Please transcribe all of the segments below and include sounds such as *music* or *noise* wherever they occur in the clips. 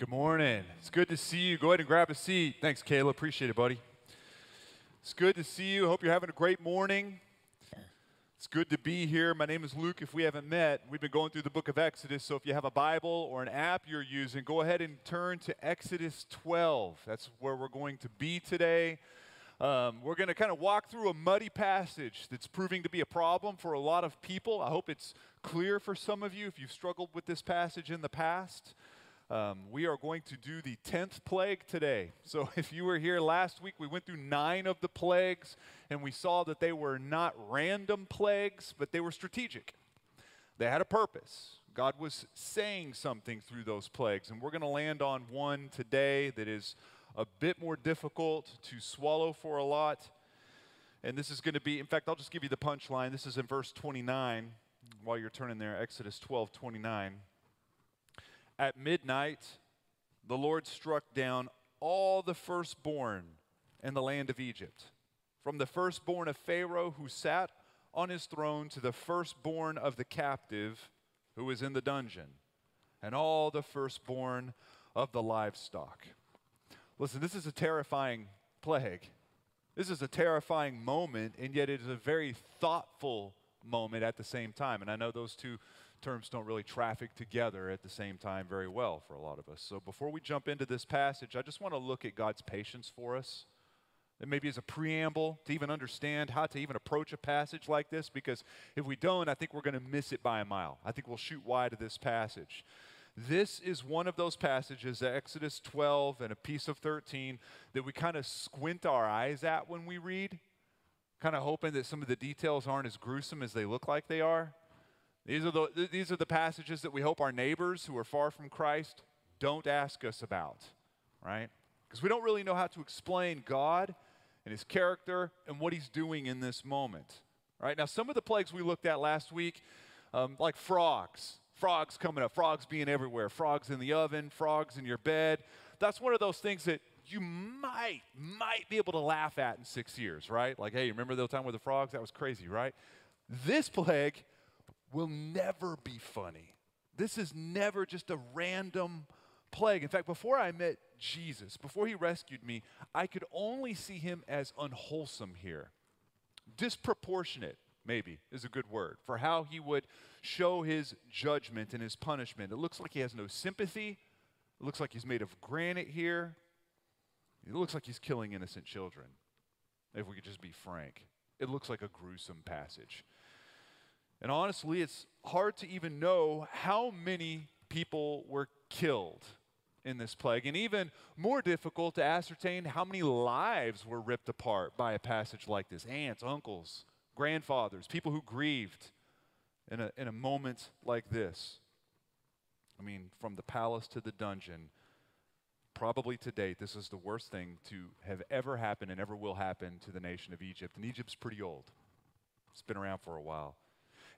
Good morning. It's good to see you. Go ahead and grab a seat. Thanks, Kayla. Appreciate it, buddy. It's good to see you. Hope you're having a great morning. It's good to be here. My name is Luke. If we haven't met, we've been going through the book of Exodus. So if you have a Bible or an app you're using, go ahead and turn to Exodus 12. That's where we're going to be today. Um, we're going to kind of walk through a muddy passage that's proving to be a problem for a lot of people. I hope it's clear for some of you if you've struggled with this passage in the past. Um, we are going to do the 10th plague today. So, *laughs* if you were here last week, we went through nine of the plagues, and we saw that they were not random plagues, but they were strategic. They had a purpose. God was saying something through those plagues, and we're going to land on one today that is a bit more difficult to swallow for a lot. And this is going to be, in fact, I'll just give you the punchline. This is in verse 29 while you're turning there, Exodus 12 29. At midnight, the Lord struck down all the firstborn in the land of Egypt, from the firstborn of Pharaoh who sat on his throne to the firstborn of the captive who was in the dungeon, and all the firstborn of the livestock. Listen, this is a terrifying plague. This is a terrifying moment, and yet it is a very thoughtful moment at the same time. And I know those two terms don't really traffic together at the same time very well for a lot of us. So before we jump into this passage, I just want to look at God's patience for us. And maybe as a preamble to even understand how to even approach a passage like this, because if we don't, I think we're going to miss it by a mile. I think we'll shoot wide of this passage. This is one of those passages, Exodus 12 and a piece of 13, that we kind of squint our eyes at when we read, kind of hoping that some of the details aren't as gruesome as they look like they are. These are, the, these are the passages that we hope our neighbors who are far from Christ don't ask us about, right? Because we don't really know how to explain God and his character and what he's doing in this moment, right? Now, some of the plagues we looked at last week, um, like frogs, frogs coming up, frogs being everywhere, frogs in the oven, frogs in your bed. That's one of those things that you might, might be able to laugh at in six years, right? Like, hey, remember the time with the frogs? That was crazy, right? This plague will never be funny. This is never just a random plague. In fact, before I met Jesus, before he rescued me, I could only see him as unwholesome here. Disproportionate, maybe, is a good word for how he would show his judgment and his punishment. It looks like he has no sympathy. It looks like he's made of granite here. It looks like he's killing innocent children, if we could just be frank. It looks like a gruesome passage. And honestly, it's hard to even know how many people were killed in this plague, and even more difficult to ascertain how many lives were ripped apart by a passage like this aunts, uncles, grandfathers, people who grieved in a, in a moment like this. I mean, from the palace to the dungeon, probably to date, this is the worst thing to have ever happened and ever will happen to the nation of Egypt. And Egypt's pretty old, it's been around for a while.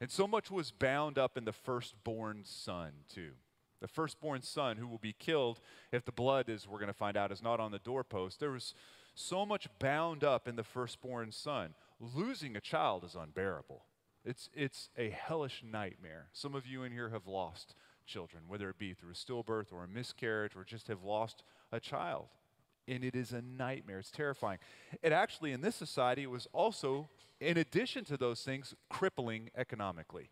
And so much was bound up in the firstborn son, too. The firstborn son who will be killed if the blood, as we're going to find out, is not on the doorpost. There was so much bound up in the firstborn son. Losing a child is unbearable. It's, it's a hellish nightmare. Some of you in here have lost children, whether it be through a stillbirth or a miscarriage or just have lost a child. And it is a nightmare. It's terrifying. It actually, in this society, was also in addition to those things, crippling economically.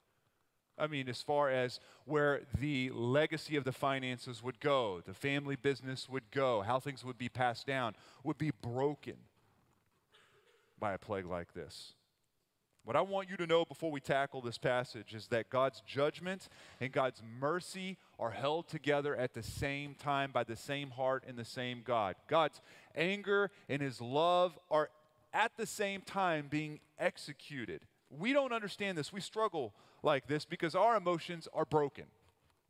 I mean, as far as where the legacy of the finances would go, the family business would go, how things would be passed down, would be broken by a plague like this. What I want you to know before we tackle this passage is that God's judgment and God's mercy are held together at the same time by the same heart and the same God. God's anger and his love are at the same time being executed. We don't understand this. We struggle like this because our emotions are broken.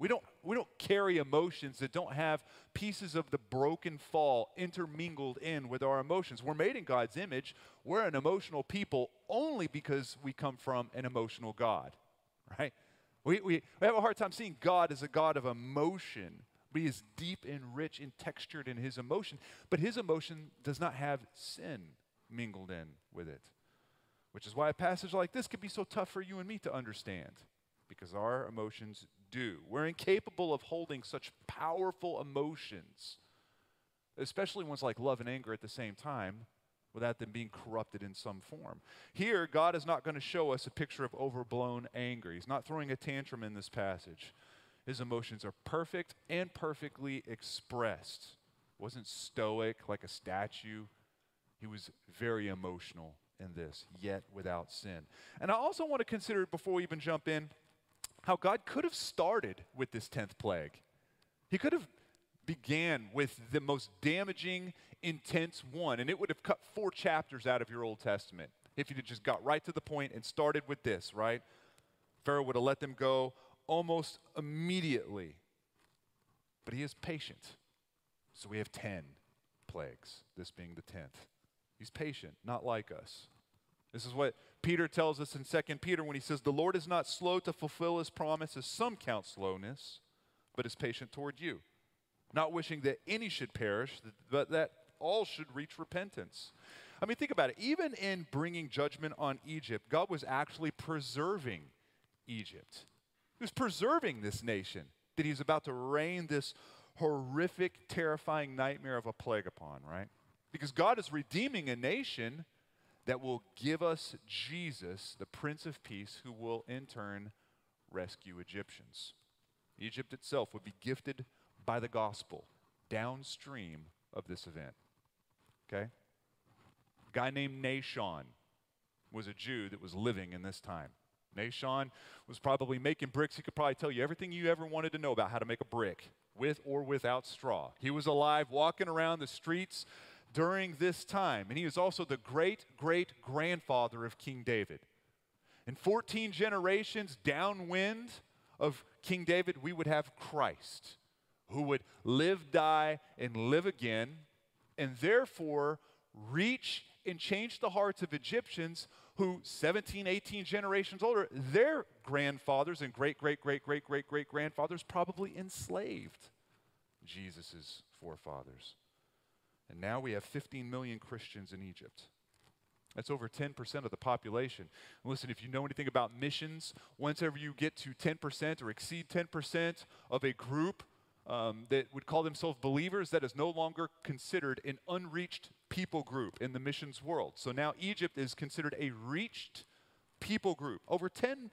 We don't, we don't carry emotions that don't have pieces of the broken fall intermingled in with our emotions. We're made in God's image. We're an emotional people only because we come from an emotional God, right? We, we, we have a hard time seeing God as a God of emotion, but He is deep and rich and textured in His emotion. But His emotion does not have sin mingled in with it. Which is why a passage like this can be so tough for you and me to understand, because our emotions do. We're incapable of holding such powerful emotions, especially ones like love and anger at the same time, without them being corrupted in some form. Here, God is not going to show us a picture of overblown anger. He's not throwing a tantrum in this passage. His emotions are perfect and perfectly expressed. Wasn't stoic like a statue. He was very emotional in this, yet without sin. And I also want to consider before we even jump in how God could have started with this 10th plague. He could have began with the most damaging, intense one, and it would have cut four chapters out of your Old Testament if you'd just got right to the point and started with this, right? Pharaoh would have let them go almost immediately. But he is patient. So we have 10 plagues, this being the 10th. He's patient, not like us. This is what Peter tells us in 2 Peter when he says, The Lord is not slow to fulfill his promises. Some count slowness, but is patient toward you not wishing that any should perish, but that all should reach repentance. I mean, think about it. Even in bringing judgment on Egypt, God was actually preserving Egypt. He was preserving this nation that he's about to rain this horrific, terrifying nightmare of a plague upon, right? Because God is redeeming a nation that will give us Jesus, the Prince of Peace, who will in turn rescue Egyptians. Egypt itself would be gifted by the gospel downstream of this event. Okay? A guy named Nahshon was a Jew that was living in this time. Nahshon was probably making bricks. He could probably tell you everything you ever wanted to know about how to make a brick with or without straw. He was alive walking around the streets during this time. And he was also the great great grandfather of King David. In 14 generations downwind of King David, we would have Christ who would live, die, and live again, and therefore reach and change the hearts of Egyptians who 17, 18 generations older, their grandfathers and great, great, great, great, great, great grandfathers probably enslaved Jesus' forefathers. And now we have 15 million Christians in Egypt. That's over 10% of the population. listen, if you know anything about missions, whenever you get to 10% or exceed 10% of a group um, that would call themselves believers, that is no longer considered an unreached people group in the missions world. So now Egypt is considered a reached people group. Over 10,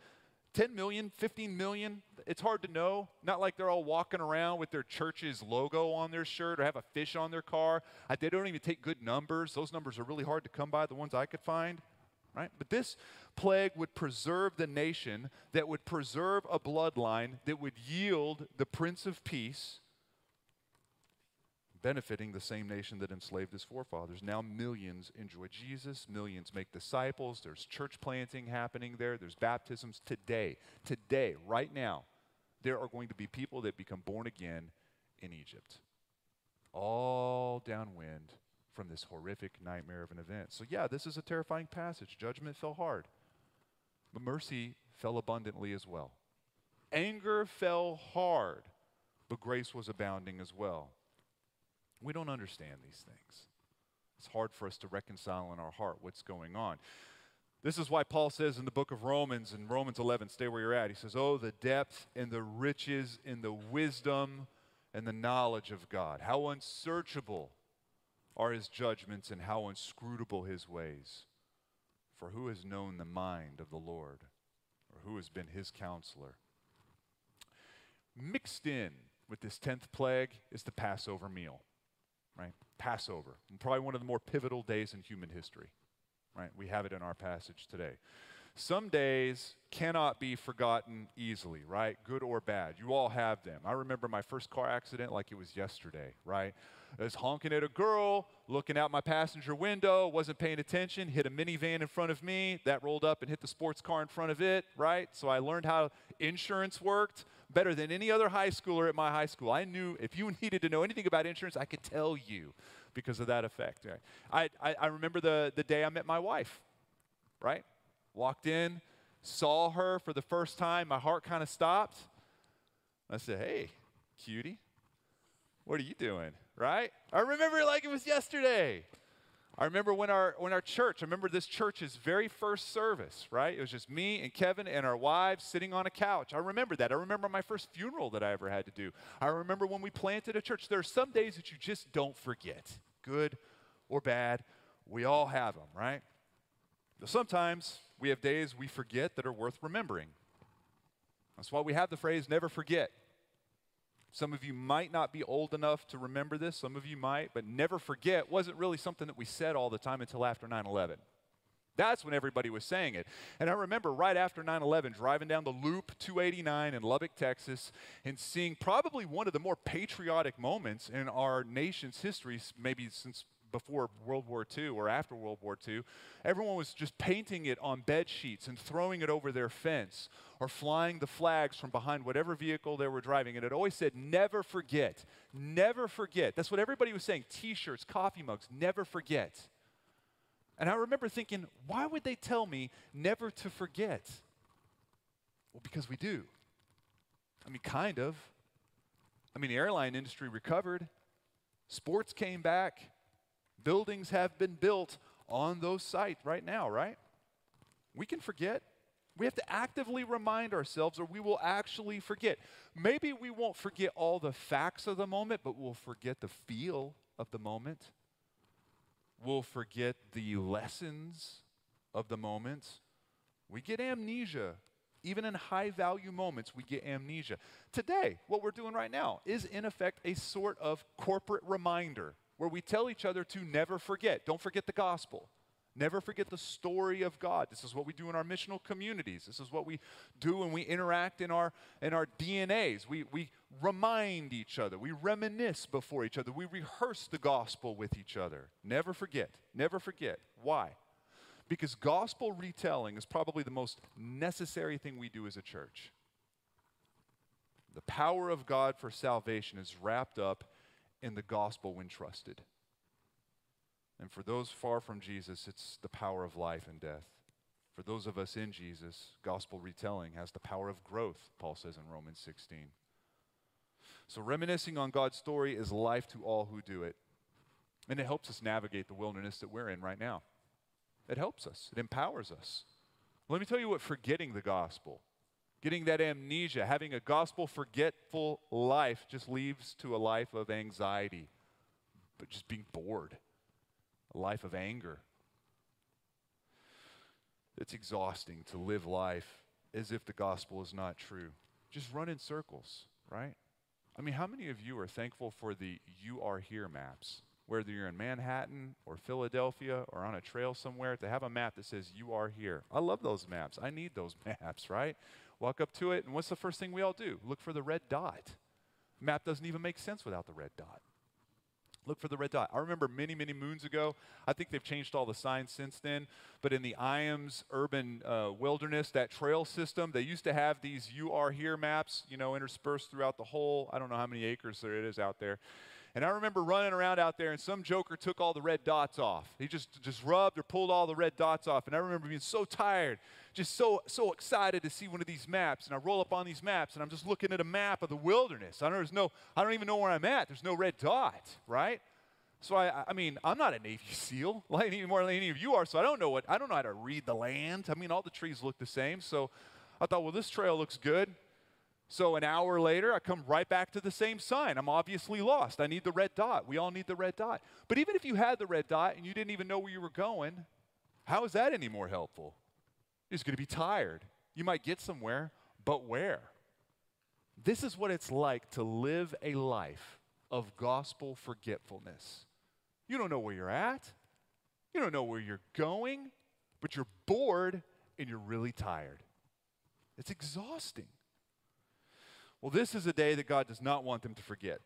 10 million, 15 million, it's hard to know. Not like they're all walking around with their church's logo on their shirt or have a fish on their car. They don't even take good numbers. Those numbers are really hard to come by, the ones I could find right? But this plague would preserve the nation, that would preserve a bloodline that would yield the Prince of Peace, benefiting the same nation that enslaved his forefathers. Now millions enjoy Jesus, millions make disciples, there's church planting happening there, there's baptisms today. Today, right now, there are going to be people that become born again in Egypt. All downwind from this horrific nightmare of an event. So, yeah, this is a terrifying passage. Judgment fell hard, but mercy fell abundantly as well. Anger fell hard, but grace was abounding as well. We don't understand these things. It's hard for us to reconcile in our heart what's going on. This is why Paul says in the book of Romans, in Romans 11, stay where you're at, he says, Oh, the depth and the riches and the wisdom and the knowledge of God. How unsearchable are his judgments and how inscrutable his ways. For who has known the mind of the Lord, or who has been his counselor? Mixed in with this 10th plague is the Passover meal, right? Passover, probably one of the more pivotal days in human history, right? We have it in our passage today. Some days cannot be forgotten easily, right? Good or bad. You all have them. I remember my first car accident like it was yesterday, right? I was honking at a girl, looking out my passenger window, wasn't paying attention, hit a minivan in front of me, that rolled up and hit the sports car in front of it, right? So I learned how insurance worked better than any other high schooler at my high school. I knew if you needed to know anything about insurance, I could tell you because of that effect. Right? I, I, I remember the, the day I met my wife, right? Walked in, saw her for the first time, my heart kind of stopped. I said, hey, cutie, what are you doing? Right? I remember like it was yesterday. I remember when our when our church, I remember this church's very first service, right? It was just me and Kevin and our wives sitting on a couch. I remember that. I remember my first funeral that I ever had to do. I remember when we planted a church. There are some days that you just don't forget, good or bad. We all have them, right? But sometimes we have days we forget that are worth remembering. That's why we have the phrase never forget. Some of you might not be old enough to remember this, some of you might, but never forget wasn't really something that we said all the time until after 9 11. That's when everybody was saying it. And I remember right after 9 11 driving down the Loop 289 in Lubbock, Texas, and seeing probably one of the more patriotic moments in our nation's history, maybe since before World War II or after World War II, everyone was just painting it on bed sheets and throwing it over their fence or flying the flags from behind whatever vehicle they were driving. And it always said, never forget, never forget. That's what everybody was saying t shirts, coffee mugs, never forget. And I remember thinking, why would they tell me never to forget? Well, because we do. I mean, kind of. I mean, the airline industry recovered, sports came back, buildings have been built on those sites right now, right? We can forget. We have to actively remind ourselves, or we will actually forget. Maybe we won't forget all the facts of the moment, but we'll forget the feel of the moment. We'll forget the lessons of the moment. We get amnesia. Even in high value moments, we get amnesia. Today, what we're doing right now is, in effect, a sort of corporate reminder where we tell each other to never forget. Don't forget the gospel. Never forget the story of God. This is what we do in our missional communities. This is what we do when we interact in our, in our DNAs. We, we remind each other. We reminisce before each other. We rehearse the gospel with each other. Never forget. Never forget. Why? Because gospel retelling is probably the most necessary thing we do as a church. The power of God for salvation is wrapped up in the gospel when trusted. And for those far from Jesus, it's the power of life and death. For those of us in Jesus, gospel retelling has the power of growth, Paul says in Romans 16. So, reminiscing on God's story is life to all who do it. And it helps us navigate the wilderness that we're in right now. It helps us, it empowers us. Let me tell you what forgetting the gospel, getting that amnesia, having a gospel forgetful life just leads to a life of anxiety, but just being bored a life of anger. It's exhausting to live life as if the gospel is not true. Just run in circles, right? I mean, how many of you are thankful for the You Are Here maps? Whether you're in Manhattan or Philadelphia or on a trail somewhere, to have a map that says You Are Here. I love those maps. I need those *laughs* maps, right? Walk up to it, and what's the first thing we all do? Look for the red dot. Map doesn't even make sense without the red dot. Look for the red dot. I remember many, many moons ago, I think they've changed all the signs since then, but in the Ijams urban uh, wilderness, that trail system, they used to have these You Are Here maps, you know, interspersed throughout the whole, I don't know how many acres there it is out there. And I remember running around out there, and some joker took all the red dots off. He just, just rubbed or pulled all the red dots off. And I remember being so tired, just so, so excited to see one of these maps. And I roll up on these maps, and I'm just looking at a map of the wilderness. I don't, there's no, I don't even know where I'm at. There's no red dot, right? So I, I mean, I'm not a Navy *laughs* SEAL, like any more than any of you are. So I don't know what I don't know how to read the land. I mean, all the trees look the same. So I thought, well, this trail looks good. So an hour later, I come right back to the same sign. I'm obviously lost. I need the red dot. We all need the red dot. But even if you had the red dot and you didn't even know where you were going, how is that any more helpful? You're just going to be tired. You might get somewhere, but where? This is what it's like to live a life of gospel forgetfulness. You don't know where you're at, you don't know where you're going, but you're bored and you're really tired. It's exhausting. Well, this is a day that God does not want them to forget.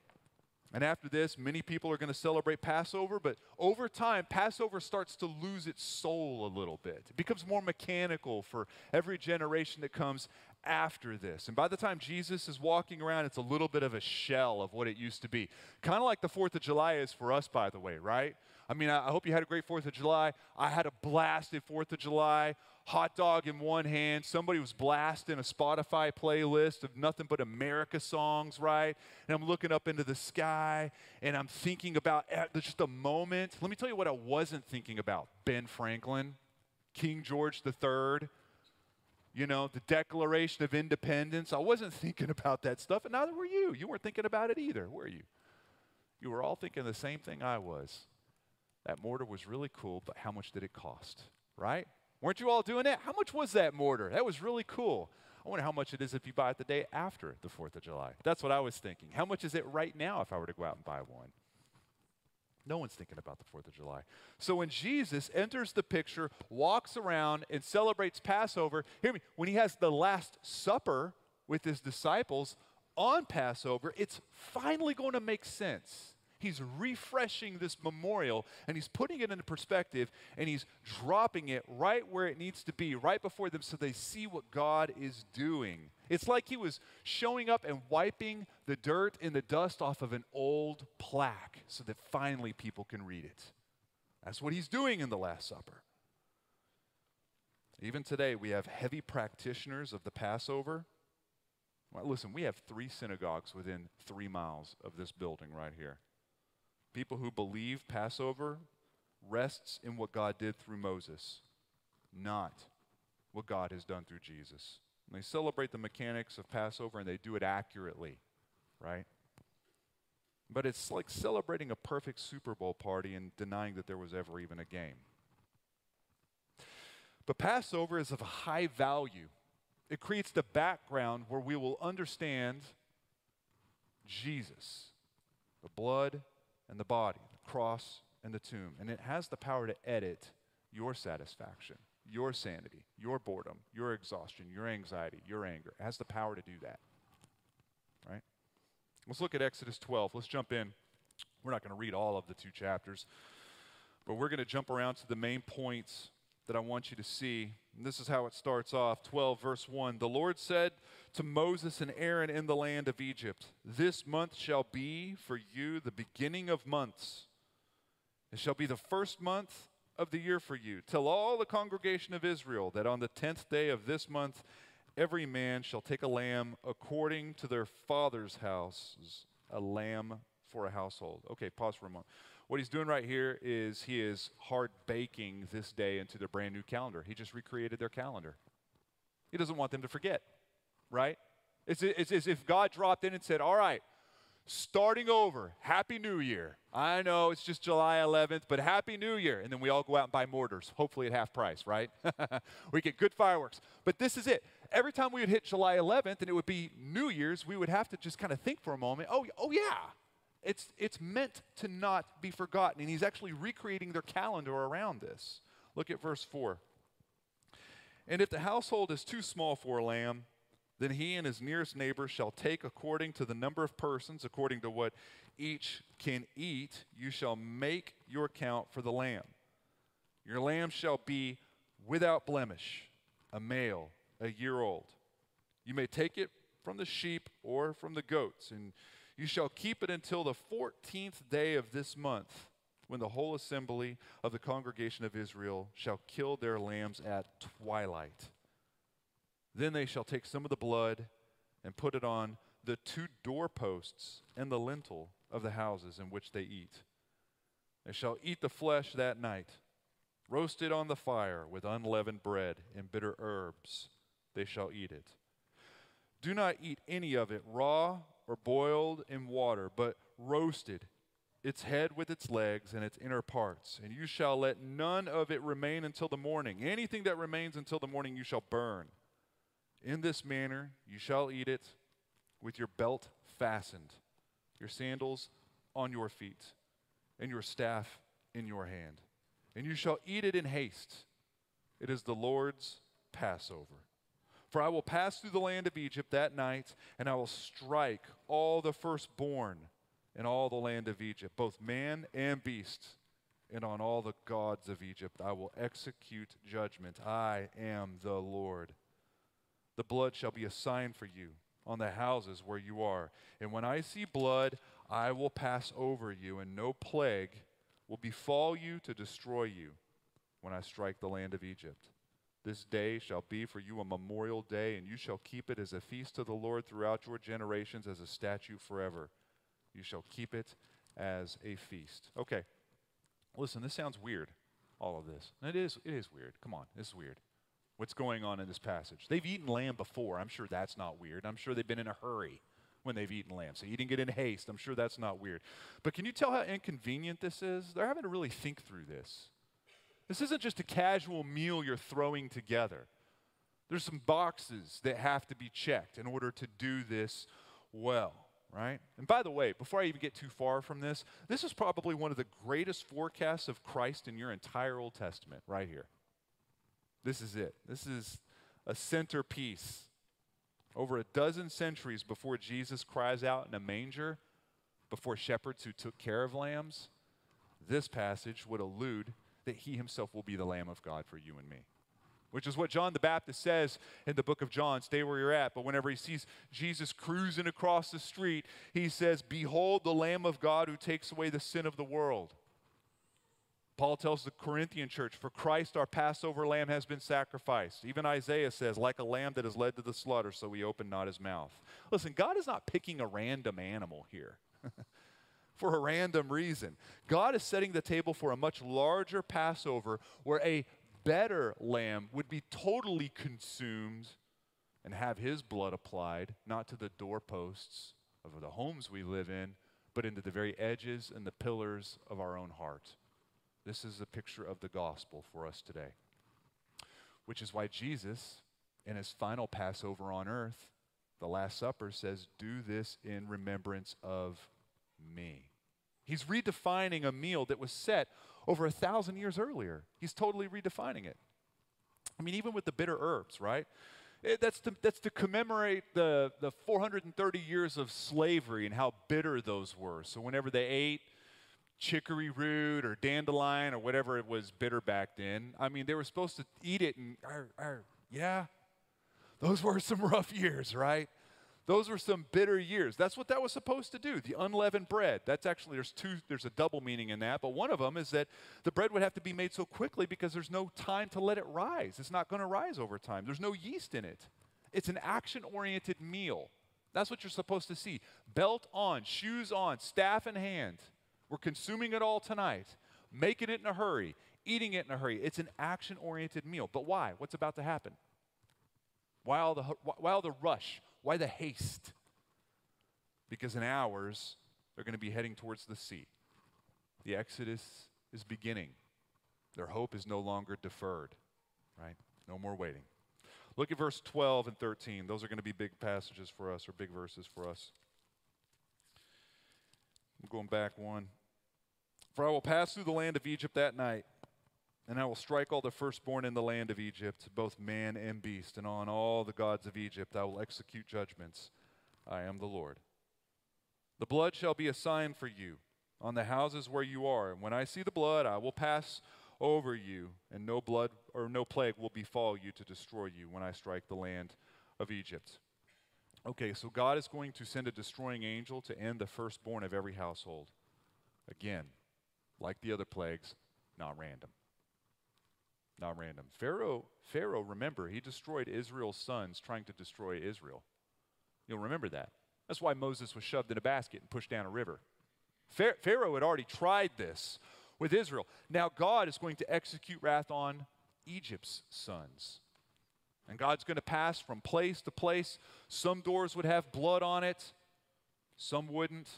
And after this, many people are going to celebrate Passover, but over time, Passover starts to lose its soul a little bit. It becomes more mechanical for every generation that comes after this. And by the time Jesus is walking around, it's a little bit of a shell of what it used to be. Kind of like the 4th of July is for us, by the way, right? I mean, I hope you had a great 4th of July. I had a blasted 4th of July. Hot dog in one hand. Somebody was blasting a Spotify playlist of nothing but America songs, right? And I'm looking up into the sky and I'm thinking about just a moment. Let me tell you what I wasn't thinking about Ben Franklin, King George III you know, the Declaration of Independence. I wasn't thinking about that stuff, and neither were you. You weren't thinking about it either, were you? You were all thinking the same thing I was. That mortar was really cool, but how much did it cost, right? Weren't you all doing that? How much was that mortar? That was really cool. I wonder how much it is if you buy it the day after the 4th of July. That's what I was thinking. How much is it right now if I were to go out and buy one? No one's thinking about the 4th of July. So when Jesus enters the picture, walks around, and celebrates Passover, hear me, when he has the Last Supper with his disciples on Passover, it's finally going to make sense he's refreshing this memorial and he's putting it into perspective and he's dropping it right where it needs to be, right before them, so they see what God is doing. It's like he was showing up and wiping the dirt and the dust off of an old plaque so that finally people can read it. That's what he's doing in the Last Supper. Even today, we have heavy practitioners of the Passover. Well, listen, we have three synagogues within three miles of this building right here. People who believe Passover rests in what God did through Moses, not what God has done through Jesus. And they celebrate the mechanics of Passover and they do it accurately, right? But it's like celebrating a perfect Super Bowl party and denying that there was ever even a game. But Passover is of high value. It creates the background where we will understand Jesus, the blood and the body, the cross and the tomb. And it has the power to edit your satisfaction, your sanity, your boredom, your exhaustion, your anxiety, your anger. It has the power to do that. Right? Let's look at Exodus 12. Let's jump in. We're not going to read all of the two chapters, but we're going to jump around to the main points that I want you to see. This is how it starts off 12, verse 1. The Lord said to Moses and Aaron in the land of Egypt, This month shall be for you the beginning of months. It shall be the first month of the year for you. Tell all the congregation of Israel that on the tenth day of this month, every man shall take a lamb according to their father's houses, a lamb for a household. Okay, pause for a moment. What he's doing right here is he is hard baking this day into their brand new calendar. He just recreated their calendar. He doesn't want them to forget, right? It's, it's as if God dropped in and said, All right, starting over, Happy New Year. I know it's just July 11th, but Happy New Year. And then we all go out and buy mortars, hopefully at half price, right? *laughs* we get good fireworks. But this is it. Every time we would hit July 11th and it would be New Year's, we would have to just kind of think for a moment, oh, oh yeah, it's, it's meant to not be forgotten. And he's actually recreating their calendar around this. Look at verse 4. And if the household is too small for a lamb, then he and his nearest neighbor shall take according to the number of persons, according to what each can eat, you shall make your count for the lamb. Your lamb shall be without blemish, a male, a year old. You may take it from the sheep or from the goats, and you shall keep it until the 14th day of this month, when the whole assembly of the congregation of Israel shall kill their lambs at twilight. Then they shall take some of the blood and put it on the two doorposts and the lintel of the houses in which they eat. They shall eat the flesh that night, roasted on the fire with unleavened bread and bitter herbs. They shall eat it. Do not eat any of it raw or boiled in water, but roasted, its head with its legs and its inner parts. And you shall let none of it remain until the morning. Anything that remains until the morning you shall burn. In this manner you shall eat it with your belt fastened, your sandals on your feet, and your staff in your hand. And you shall eat it in haste. It is the Lord's Passover. For I will pass through the land of Egypt that night, and I will strike all the firstborn in all the land of Egypt, both man and beast, and on all the gods of Egypt I will execute judgment. I am the Lord. The blood shall be a sign for you on the houses where you are. And when I see blood, I will pass over you, and no plague will befall you to destroy you when I strike the land of Egypt. This day shall be for you a memorial day, and you shall keep it as a feast to the Lord throughout your generations, as a statute forever. You shall keep it as a feast. Okay, listen, this sounds weird, all of this. It is, it is weird. Come on, it's weird. What's going on in this passage? They've eaten lamb before. I'm sure that's not weird. I'm sure they've been in a hurry when they've eaten lamb. So eating it in haste, I'm sure that's not weird. But can you tell how inconvenient this is? They're having to really think through this. This isn't just a casual meal you're throwing together. There's some boxes that have to be checked in order to do this well, right? And by the way, before I even get too far from this, this is probably one of the greatest forecasts of Christ in your entire Old Testament, right here. This is it. This is a centerpiece. Over a dozen centuries before Jesus cries out in a manger, before shepherds who took care of lambs, this passage would allude that he himself will be the Lamb of God for you and me. Which is what John the Baptist says in the book of John stay where you're at. But whenever he sees Jesus cruising across the street, he says, Behold the Lamb of God who takes away the sin of the world. Paul tells the Corinthian church, For Christ our Passover lamb has been sacrificed. Even Isaiah says, Like a lamb that is led to the slaughter, so he opened not his mouth. Listen, God is not picking a random animal here. *laughs* for a random reason. God is setting the table for a much larger Passover where a better lamb would be totally consumed and have his blood applied, not to the doorposts of the homes we live in, but into the very edges and the pillars of our own heart. This is a picture of the gospel for us today. Which is why Jesus, in his final Passover on earth, the Last Supper, says, Do this in remembrance of me. He's redefining a meal that was set over a thousand years earlier. He's totally redefining it. I mean, even with the bitter herbs, right? It, that's, to, that's to commemorate the, the 430 years of slavery and how bitter those were. So, whenever they ate chicory root or dandelion or whatever it was bitter back then, I mean, they were supposed to eat it and, yeah, those were some rough years, right? Those were some bitter years. That's what that was supposed to do. The unleavened bread. That's actually there's two there's a double meaning in that, but one of them is that the bread would have to be made so quickly because there's no time to let it rise. It's not going to rise over time. There's no yeast in it. It's an action-oriented meal. That's what you're supposed to see. Belt on, shoes on, staff in hand. We're consuming it all tonight. Making it in a hurry, eating it in a hurry. It's an action-oriented meal. But why? What's about to happen? Why all the, why all the rush? Why the haste? Because in hours, they're going to be heading towards the sea. The Exodus is beginning. Their hope is no longer deferred, right? No more waiting. Look at verse 12 and 13. Those are going to be big passages for us, or big verses for us. I'm going back one. For I will pass through the land of Egypt that night and I will strike all the firstborn in the land of Egypt, both man and beast, and on all the gods of Egypt I will execute judgments. I am the Lord. The blood shall be a sign for you on the houses where you are, and when I see the blood, I will pass over you, and no blood or no plague will befall you to destroy you when I strike the land of Egypt. Okay, so God is going to send a destroying angel to end the firstborn of every household. Again, like the other plagues, not random not random. Pharaoh, Pharaoh, remember, he destroyed Israel's sons trying to destroy Israel. You'll remember that. That's why Moses was shoved in a basket and pushed down a river. Pharaoh had already tried this with Israel. Now God is going to execute wrath on Egypt's sons. And God's going to pass from place to place. Some doors would have blood on it, some wouldn't.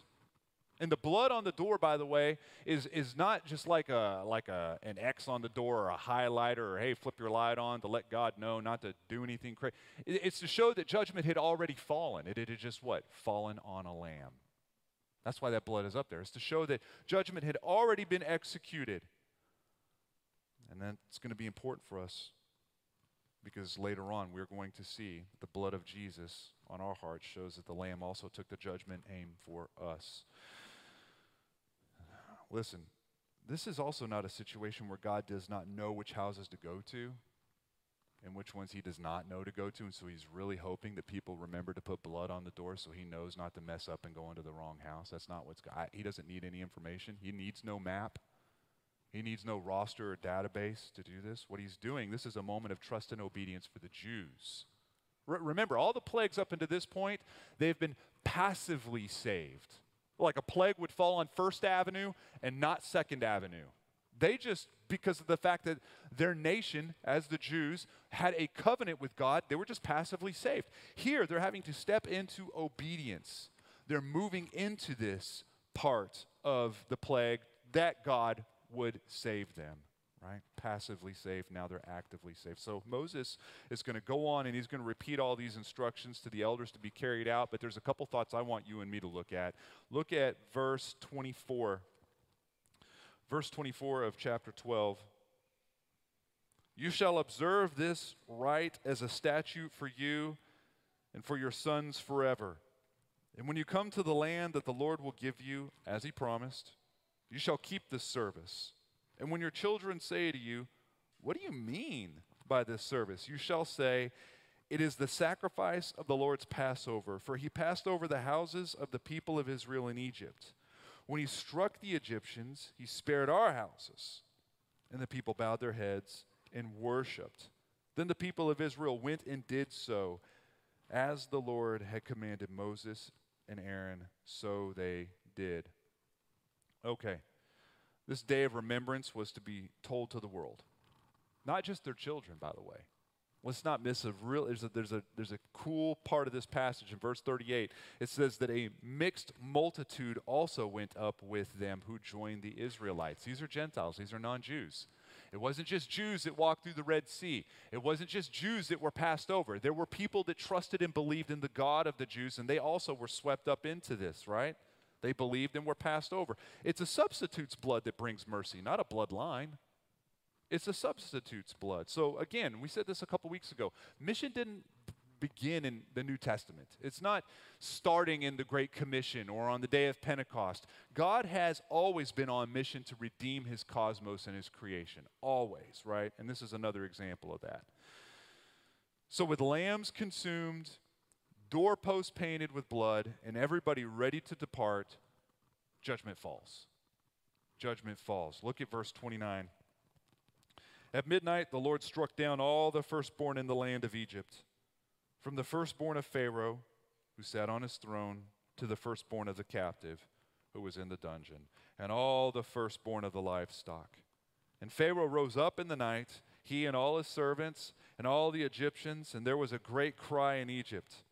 And the blood on the door, by the way, is, is not just like, a, like a, an X on the door or a highlighter or, hey, flip your light on to let God know not to do anything crazy. It's to show that judgment had already fallen. It had just what? Fallen on a lamb. That's why that blood is up there. It's to show that judgment had already been executed. And that's going to be important for us because later on we're going to see the blood of Jesus on our hearts shows that the Lamb also took the judgment aim for us. Listen, this is also not a situation where God does not know which houses to go to. and which ones he does not know to go to. And so he's really hoping that people remember to put blood on the door so he knows not to mess up and go into the wrong house. That's not what's God. He doesn't need any information. He needs no map. He needs no roster or database to do this. What he's doing, this is a moment of trust and obedience for the Jews. Re- remember, all the plagues up until this point, they've been passively saved. Like a plague would fall on First Avenue and not Second Avenue. They just, because of the fact that their nation, as the Jews, had a covenant with God, they were just passively saved. Here, they're having to step into obedience. They're moving into this part of the plague that God would save them, right? Passively saved, now they're actively saved. So Moses is going to go on and he's going to repeat all these instructions to the elders to be carried out, but there's a couple thoughts I want you and me to look at. Look at verse 24 Verse 24 of chapter 12 You shall observe this rite as a statute for you and for your sons forever. And when you come to the land that the Lord will give you, as he promised, you shall keep this service. And when your children say to you, What do you mean by this service? You shall say, It is the sacrifice of the Lord's Passover, for he passed over the houses of the people of Israel in Egypt. When he struck the Egyptians, he spared our houses. And the people bowed their heads and worshiped. Then the people of Israel went and did so as the Lord had commanded Moses and Aaron, so they did. Okay, this day of remembrance was to be told to the world, not just their children, by the way. Let's not miss a real, there's a, there's, a, there's a cool part of this passage in verse 38. It says that a mixed multitude also went up with them who joined the Israelites. These are Gentiles, these are non Jews. It wasn't just Jews that walked through the Red Sea. It wasn't just Jews that were passed over. There were people that trusted and believed in the God of the Jews, and they also were swept up into this, right? They believed and were passed over. It's a substitute's blood that brings mercy, not a bloodline. It's a substitute's blood. So again, we said this a couple weeks ago. Mission didn't begin in the New Testament. It's not starting in the Great Commission or on the day of Pentecost. God has always been on mission to redeem his cosmos and his creation. Always, right? And this is another example of that. So, with lambs consumed, doorposts painted with blood, and everybody ready to depart, judgment falls. Judgment falls. Look at verse 29. At midnight, the Lord struck down all the firstborn in the land of Egypt, from the firstborn of Pharaoh, who sat on his throne, to the firstborn of the captive, who was in the dungeon, and all the firstborn of the livestock. And Pharaoh rose up in the night, he and all his servants, and all the Egyptians, and there was a great cry in Egypt,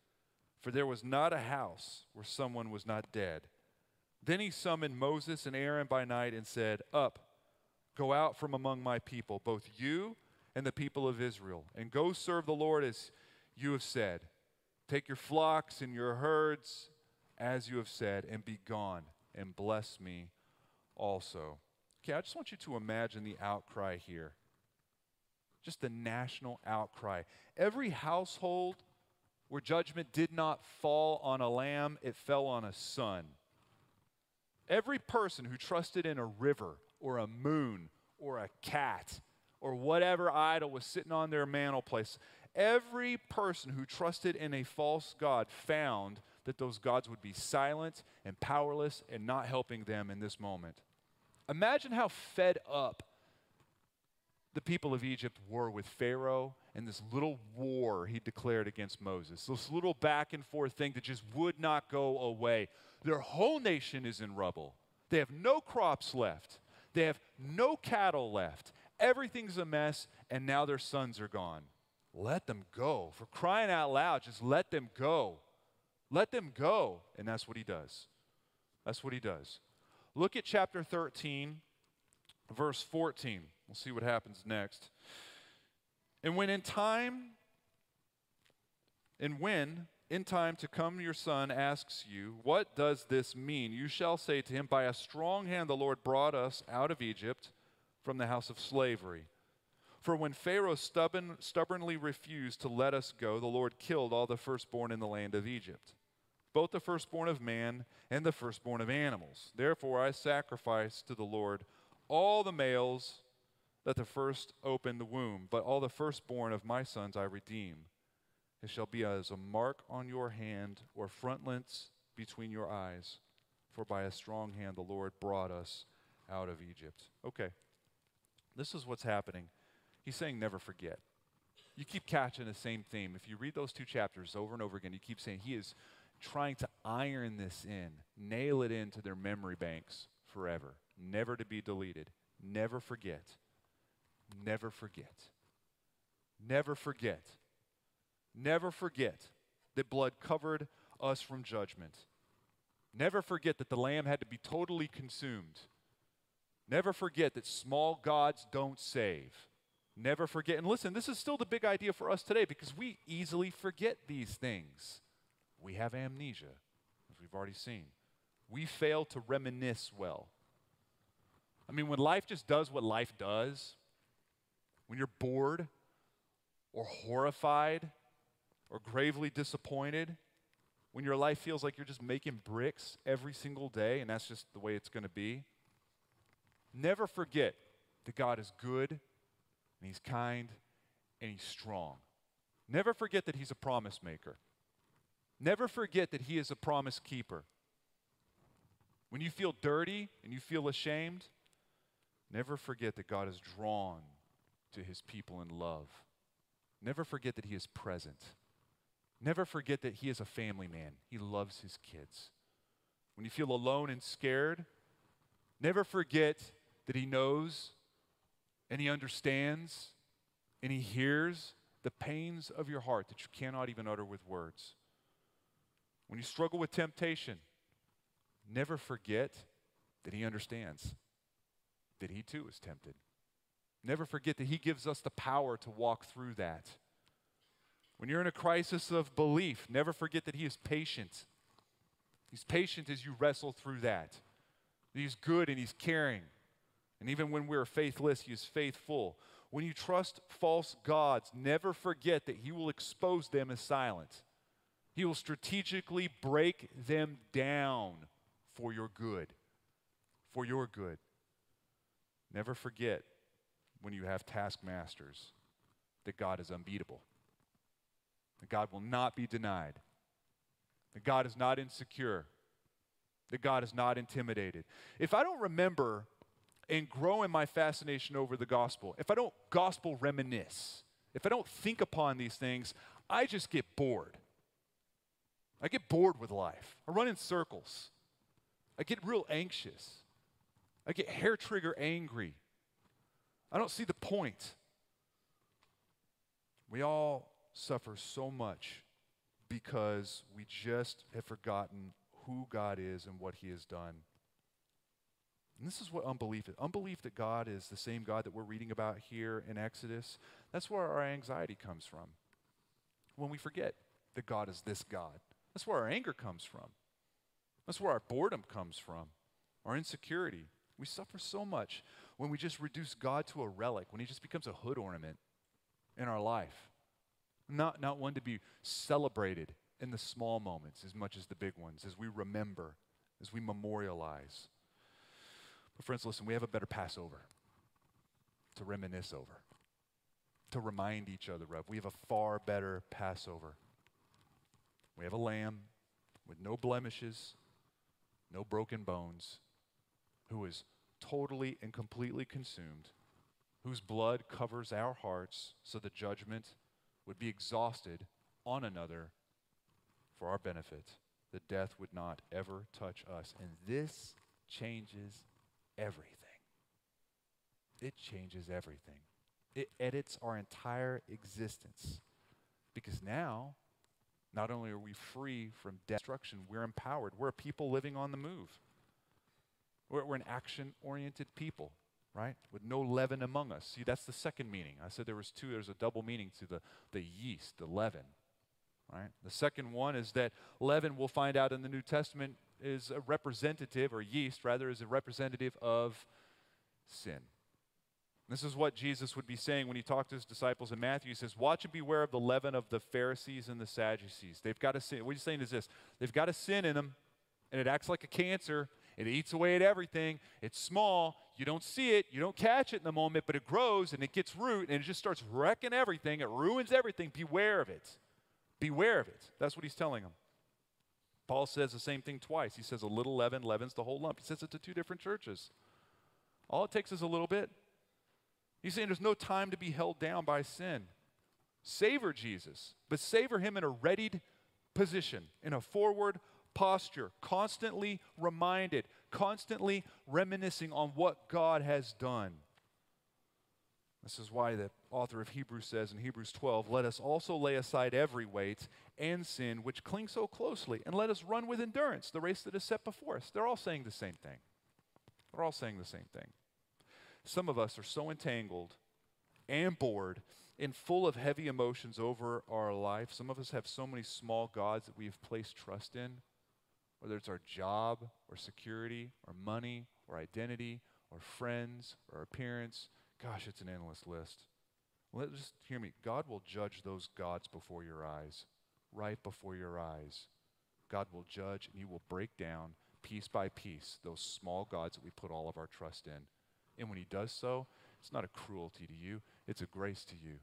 for there was not a house where someone was not dead. Then he summoned Moses and Aaron by night and said, Up Go out from among my people, both you and the people of Israel, and go serve the Lord as you have said. Take your flocks and your herds as you have said, and be gone, and bless me also. Okay, I just want you to imagine the outcry here. Just the national outcry. Every household where judgment did not fall on a lamb, it fell on a son. Every person who trusted in a river or a moon or a cat or whatever idol was sitting on their mantle place. Every person who trusted in a false God found that those gods would be silent and powerless and not helping them in this moment. Imagine how fed up the people of Egypt were with Pharaoh and this little war he declared against Moses. This little back and forth thing that just would not go away. Their whole nation is in rubble. They have no crops left. They have no cattle left. Everything's a mess, and now their sons are gone. Let them go. For crying out loud, just let them go. Let them go. And that's what he does. That's what he does. Look at chapter 13, verse 14. We'll see what happens next. And when in time, and when in time to come your son asks you, What does this mean? You shall say to him, By a strong hand the Lord brought us out of Egypt from the house of slavery. For when Pharaoh stubborn, stubbornly refused to let us go, the Lord killed all the firstborn in the land of Egypt, both the firstborn of man and the firstborn of animals. Therefore I sacrifice to the Lord all the males Let the first open the womb, but all the firstborn of my sons I redeem. It shall be as a mark on your hand or frontlets between your eyes. For by a strong hand the Lord brought us out of Egypt. Okay, this is what's happening. He's saying, never forget. You keep catching the same theme. If you read those two chapters over and over again, you keep saying, He is trying to iron this in, nail it into their memory banks forever, never to be deleted. Never forget. Never forget. Never forget. Never forget that blood covered us from judgment. Never forget that the lamb had to be totally consumed. Never forget that small gods don't save. Never forget. And listen, this is still the big idea for us today because we easily forget these things. We have amnesia, as we've already seen. We fail to reminisce well. I mean, when life just does what life does, when you're bored or horrified or gravely disappointed, when your life feels like you're just making bricks every single day and that's just the way it's going to be, never forget that God is good and He's kind and He's strong. Never forget that He's a promise maker. Never forget that He is a promise keeper. When you feel dirty and you feel ashamed, never forget that God is drawn to His people in love. Never forget that He is present. Never forget that He is a family man. He loves His kids. When you feel alone and scared, never forget that He knows and He understands and He hears the pains of your heart that you cannot even utter with words. When you struggle with temptation, never forget that He understands, that He too is tempted. Never forget that He gives us the power to walk through that. When you're in a crisis of belief, never forget that He is patient. He's patient as you wrestle through that. He's good and He's caring. And even when we're faithless, He is faithful. When you trust false gods, never forget that He will expose them as silent. He will strategically break them down for your good. For your good. Never forget when you have taskmasters that God is unbeatable, that God will not be denied, that God is not insecure, that God is not intimidated. If I don't remember and grow in my fascination over the gospel, if I don't gospel reminisce, if I don't think upon these things, I just get bored. I get bored with life. I run in circles. I get real anxious. I get hair trigger angry. I don't see the point. We all suffer so much because we just have forgotten who God is and what He has done. And this is what unbelief is. Unbelief that God is the same God that we're reading about here in Exodus, that's where our anxiety comes from. When we forget that God is this God. That's where our anger comes from. That's where our boredom comes from, our insecurity. We suffer so much when we just reduce God to a relic, when He just becomes a hood ornament in our life. Not, not one to be celebrated in the small moments as much as the big ones, as we remember, as we memorialize. But, friends, listen, we have a better Passover to reminisce over, to remind each other of. We have a far better Passover. We have a lamb with no blemishes, no broken bones, who is totally and completely consumed, whose blood covers our hearts so the judgment would be exhausted on another for our benefit. The death would not ever touch us. And this changes everything. It changes everything. It edits our entire existence. Because now not only are we free from destruction, we're empowered. We're a people living on the move. We're, we're an action oriented people, right? With no leaven among us. See, that's the second meaning. I said there was two, there's a double meaning to the, the yeast, the leaven, right? The second one is that leaven, we'll find out in the New Testament, is a representative, or yeast rather, is a representative of sin. This is what Jesus would be saying when he talked to his disciples in Matthew. He says, Watch and beware of the leaven of the Pharisees and the Sadducees. They've got a sin. What he's saying is this they've got a sin in them, and it acts like a cancer, It eats away at everything. It's small. You don't see it. You don't catch it in the moment, but it grows and it gets root and it just starts wrecking everything. It ruins everything. Beware of it. Beware of it. That's what he's telling them. Paul says the same thing twice. He says a little leaven leavens the whole lump. He says it to two different churches. All it takes is a little bit. He's saying there's no time to be held down by sin. Savor Jesus, but savor him in a readied position, in a forward posture, constantly reminded, constantly reminiscing on what God has done. This is why the author of Hebrews says in Hebrews 12, Let us also lay aside every weight and sin which cling so closely, and let us run with endurance the race that is set before us. They're all saying the same thing. They're all saying the same thing. Some of us are so entangled and bored and full of heavy emotions over our life. Some of us have so many small gods that we've placed trust in, whether it's our job or security or money or identity or friends or appearance. Gosh, it's an endless list. Let just hear me. God will judge those gods before your eyes, right before your eyes. God will judge and he will break down piece by piece those small gods that we put all of our trust in. And when he does so, it's not a cruelty to you, it's a grace to you.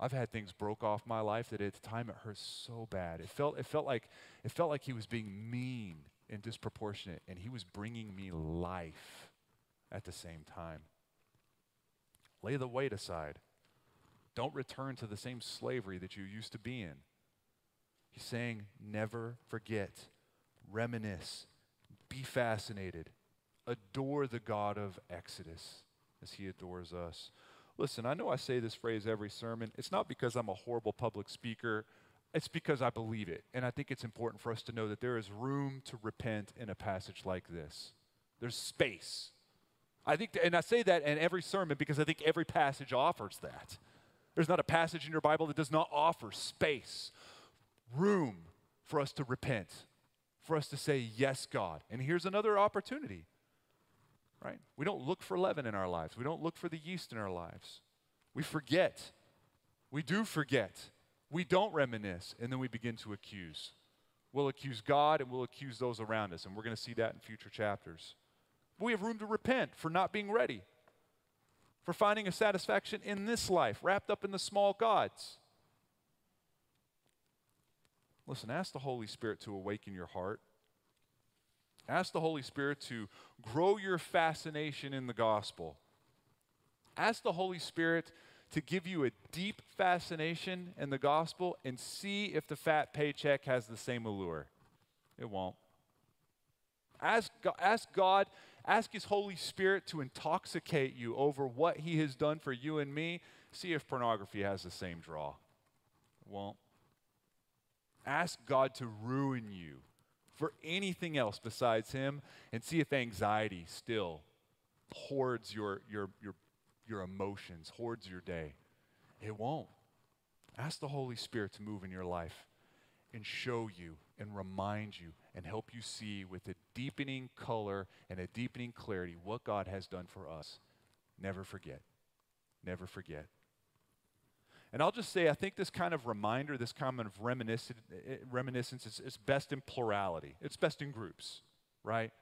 I've had things broke off my life that at the time it hurt so bad. It felt, it felt, like, it felt like he was being mean and disproportionate, and he was bringing me life at the same time. Lay the weight aside. Don't return to the same slavery that you used to be in. He's saying, never forget, reminisce, be fascinated, adore the God of Exodus as he adores us. Listen, I know I say this phrase every sermon. It's not because I'm a horrible public speaker, it's because I believe it. And I think it's important for us to know that there is room to repent in a passage like this. There's space. I think, and I say that in every sermon because I think every passage offers that. There's not a passage in your Bible that does not offer space, room for us to repent, for us to say, Yes, God. And here's another opportunity right? We don't look for leaven in our lives, we don't look for the yeast in our lives. We forget. We do forget. We don't reminisce, and then we begin to accuse. We'll accuse God and we'll accuse those around us, and we're going to see that in future chapters. We have room to repent for not being ready, for finding a satisfaction in this life, wrapped up in the small gods. Listen, ask the Holy Spirit to awaken your heart Ask the Holy Spirit to grow your fascination in the gospel. Ask the Holy Spirit to give you a deep fascination in the gospel and see if the fat paycheck has the same allure. It won't. Ask, ask God, ask His Holy Spirit to intoxicate you over what He has done for you and me. See if pornography has the same draw. It won't. Ask God to ruin you for anything else besides Him and see if anxiety still hoards your, your, your, your emotions, hoards your day. It won't. Ask the Holy Spirit to move in your life and show you and remind you and help you see with a deepening color and a deepening clarity what God has done for us. Never forget. Never forget. And I'll just say, I think this kind of reminder, this kind of eh, reminiscence is, is best in plurality. It's best in groups, right?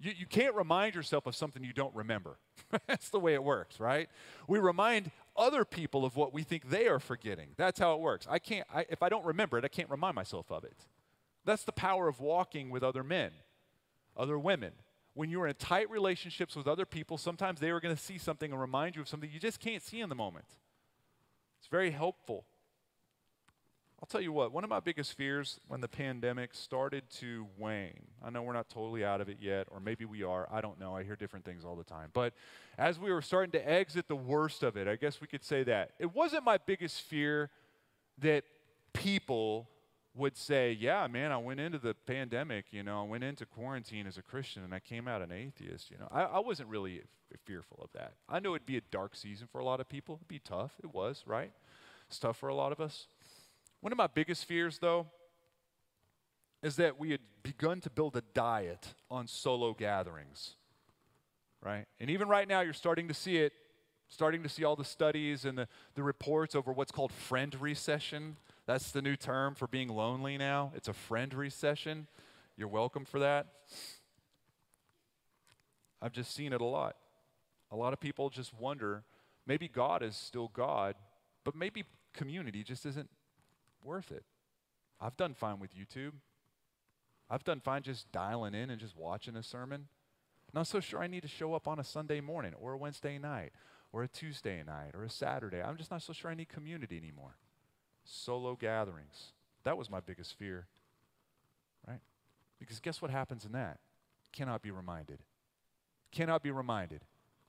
You, you can't remind yourself of something you don't remember. *laughs* That's the way it works, right? We remind other people of what we think they are forgetting. That's how it works. I can't, I, if I don't remember it, I can't remind myself of it. That's the power of walking with other men, other women. When you're in tight relationships with other people, sometimes they are going to see something and remind you of something you just can't see in the moment. It's very helpful. I'll tell you what, one of my biggest fears when the pandemic started to wane, I know we're not totally out of it yet, or maybe we are, I don't know, I hear different things all the time. But as we were starting to exit the worst of it, I guess we could say that, it wasn't my biggest fear that people would say, Yeah, man, I went into the pandemic, you know, I went into quarantine as a Christian and I came out an atheist, you know. I, I wasn't really f- fearful of that. I know it'd be a dark season for a lot of people. It'd be tough. It was, right? It's tough for a lot of us. One of my biggest fears, though, is that we had begun to build a diet on solo gatherings, right? And even right now, you're starting to see it, starting to see all the studies and the, the reports over what's called friend recession that's the new term for being lonely now. It's a friend recession. You're welcome for that. I've just seen it a lot. A lot of people just wonder maybe God is still God, but maybe community just isn't worth it. I've done fine with YouTube. I've done fine just dialing in and just watching a sermon. Not so sure I need to show up on a Sunday morning or a Wednesday night or a Tuesday night or a Saturday. I'm just not so sure I need community anymore. Solo gatherings. That was my biggest fear. Right? Because guess what happens in that? Cannot be reminded. Cannot be reminded.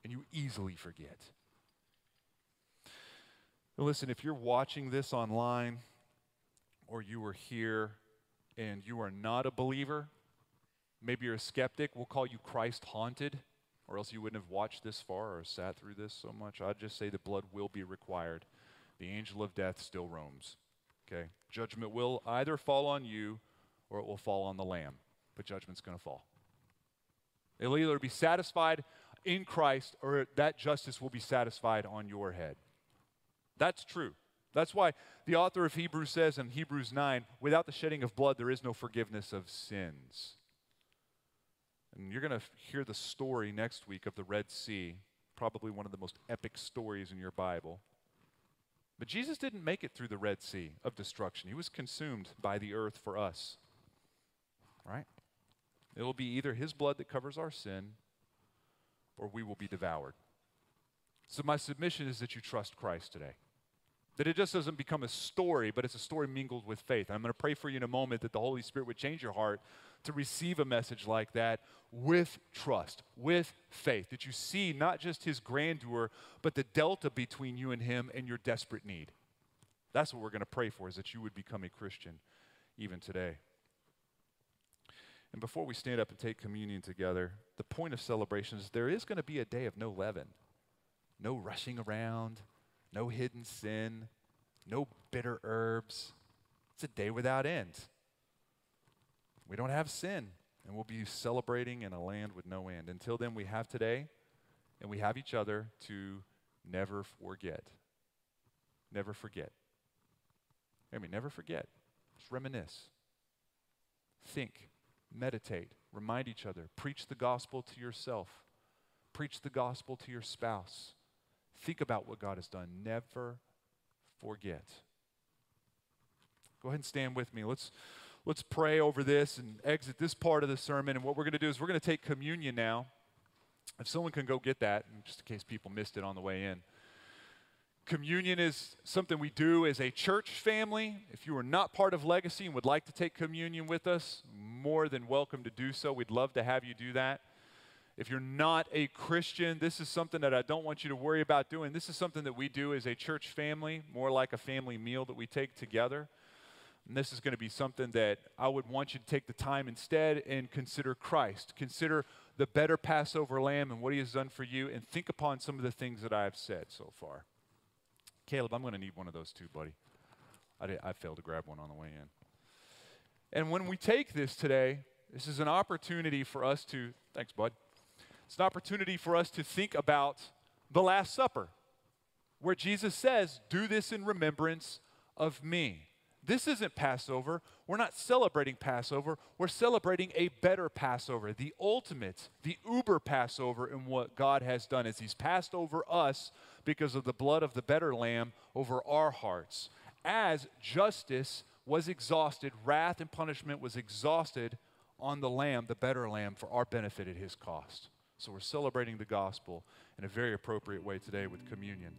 And you easily forget. Now listen, if you're watching this online or you are here and you are not a believer, maybe you're a skeptic, we'll call you Christ haunted, or else you wouldn't have watched this far or sat through this so much. I'd just say the blood will be required. The angel of death still roams. Okay? Judgment will either fall on you or it will fall on the lamb, but judgment's going to fall. It'll either be satisfied in Christ or that justice will be satisfied on your head. That's true. That's why the author of Hebrews says in Hebrews 9 without the shedding of blood, there is no forgiveness of sins. And you're going to hear the story next week of the Red Sea, probably one of the most epic stories in your Bible. But Jesus didn't make it through the Red Sea of destruction. He was consumed by the earth for us. Right? It will be either his blood that covers our sin or we will be devoured. So, my submission is that you trust Christ today. That it just doesn't become a story, but it's a story mingled with faith. And I'm going to pray for you in a moment that the Holy Spirit would change your heart to receive a message like that with trust, with faith. That you see not just his grandeur, but the delta between you and him and your desperate need. That's what we're going to pray for, is that you would become a Christian even today. And before we stand up and take communion together, the point of celebration is there is going to be a day of no leaven, no rushing around no hidden sin, no bitter herbs. It's a day without end. We don't have sin, and we'll be celebrating in a land with no end. Until then, we have today, and we have each other to never forget. Never forget. I mean, never forget. Just reminisce. Think, meditate, remind each other, preach the gospel to yourself, preach the gospel to your spouse Think about what God has done. Never forget. Go ahead and stand with me. Let's, let's pray over this and exit this part of the sermon. And what we're going to do is we're going to take communion now. If someone can go get that, just in case people missed it on the way in. Communion is something we do as a church family. If you are not part of Legacy and would like to take communion with us, more than welcome to do so. We'd love to have you do that. If you're not a Christian, this is something that I don't want you to worry about doing. This is something that we do as a church family, more like a family meal that we take together. And this is going to be something that I would want you to take the time instead and consider Christ. Consider the better Passover lamb and what he has done for you, and think upon some of the things that I have said so far. Caleb, I'm going to need one of those too, buddy. I, did, I failed to grab one on the way in. And when we take this today, this is an opportunity for us to, thanks, bud. It's an opportunity for us to think about the Last Supper, where Jesus says, Do this in remembrance of me. This isn't Passover. We're not celebrating Passover. We're celebrating a better Passover, the ultimate, the uber Passover in what God has done as He's passed over us because of the blood of the better lamb over our hearts. As justice was exhausted, wrath and punishment was exhausted on the lamb, the better lamb, for our benefit at His cost. So we're celebrating the gospel in a very appropriate way today with communion.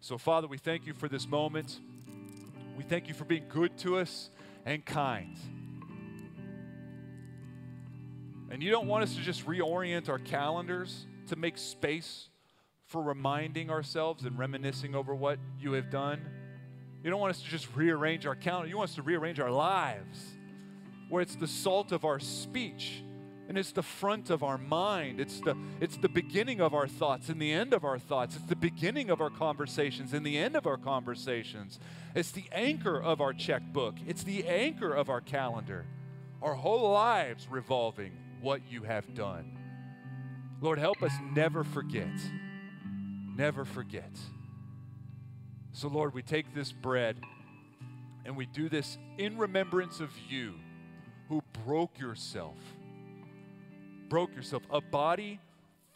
So, Father, we thank you for this moment. We thank you for being good to us and kind. And you don't want us to just reorient our calendars to make space for reminding ourselves and reminiscing over what you have done. You don't want us to just rearrange our calendar. You want us to rearrange our lives where it's the salt of our speech and it's the front of our mind. It's the, it's the beginning of our thoughts and the end of our thoughts. It's the beginning of our conversations and the end of our conversations. It's the anchor of our checkbook. It's the anchor of our calendar. Our whole lives revolving what you have done. Lord, help us never forget. Never forget. So, Lord, we take this bread and we do this in remembrance of you who broke yourself broke yourself, a body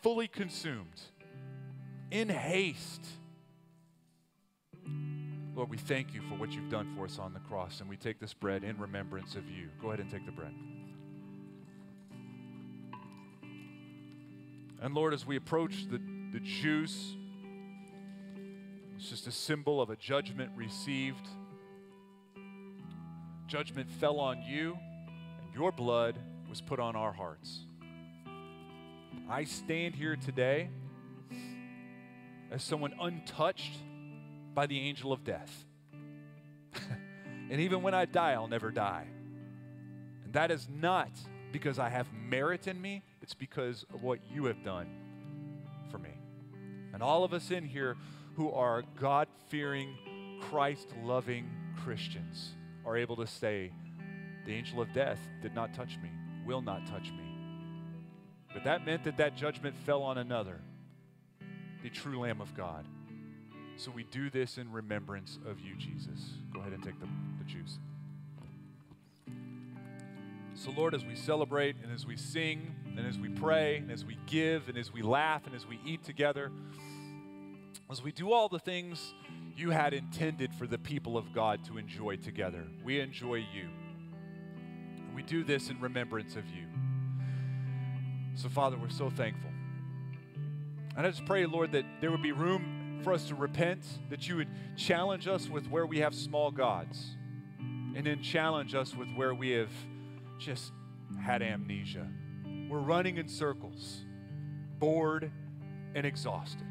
fully consumed in haste. Lord, we thank you for what you've done for us on the cross, and we take this bread in remembrance of you. Go ahead and take the bread. And Lord, as we approach the, the juice, it's just a symbol of a judgment received. Judgment fell on you, and your blood was put on our hearts. I stand here today as someone untouched by the angel of death. *laughs* and even when I die, I'll never die. And that is not because I have merit in me, it's because of what you have done for me. And all of us in here who are God fearing, Christ loving Christians are able to say, The angel of death did not touch me, will not touch me. But that meant that that judgment fell on another, the true Lamb of God. So we do this in remembrance of you, Jesus. Go ahead and take the, the juice. So, Lord, as we celebrate and as we sing and as we pray and as we give and as we laugh and as we eat together, as we do all the things you had intended for the people of God to enjoy together, we enjoy you. And we do this in remembrance of you. So, Father, we're so thankful. And I just pray, Lord, that there would be room for us to repent, that you would challenge us with where we have small gods, and then challenge us with where we have just had amnesia. We're running in circles, bored and exhausted.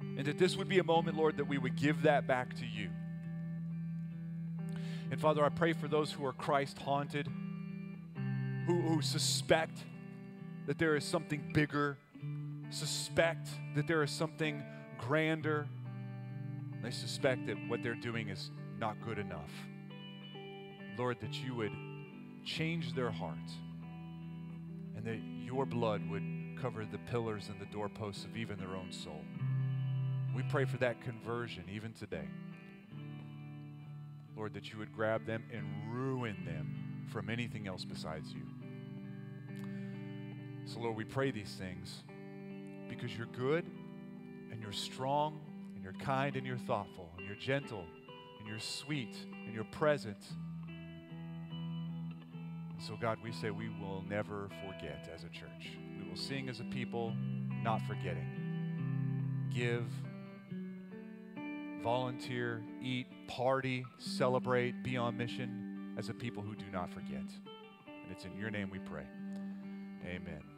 And that this would be a moment, Lord, that we would give that back to you. And Father, I pray for those who are Christ haunted, who, who suspect that there is something bigger, suspect that there is something grander. They suspect that what they're doing is not good enough. Lord, that you would change their heart and that your blood would cover the pillars and the doorposts of even their own soul. We pray for that conversion even today. Lord, that you would grab them and ruin them from anything else besides you. So, Lord, we pray these things because you're good and you're strong and you're kind and you're thoughtful and you're gentle and you're sweet and you're present. And so, God, we say we will never forget as a church. We will sing as a people, not forgetting. Give, volunteer, eat, party, celebrate, be on mission as a people who do not forget. And it's in your name we pray. Amen.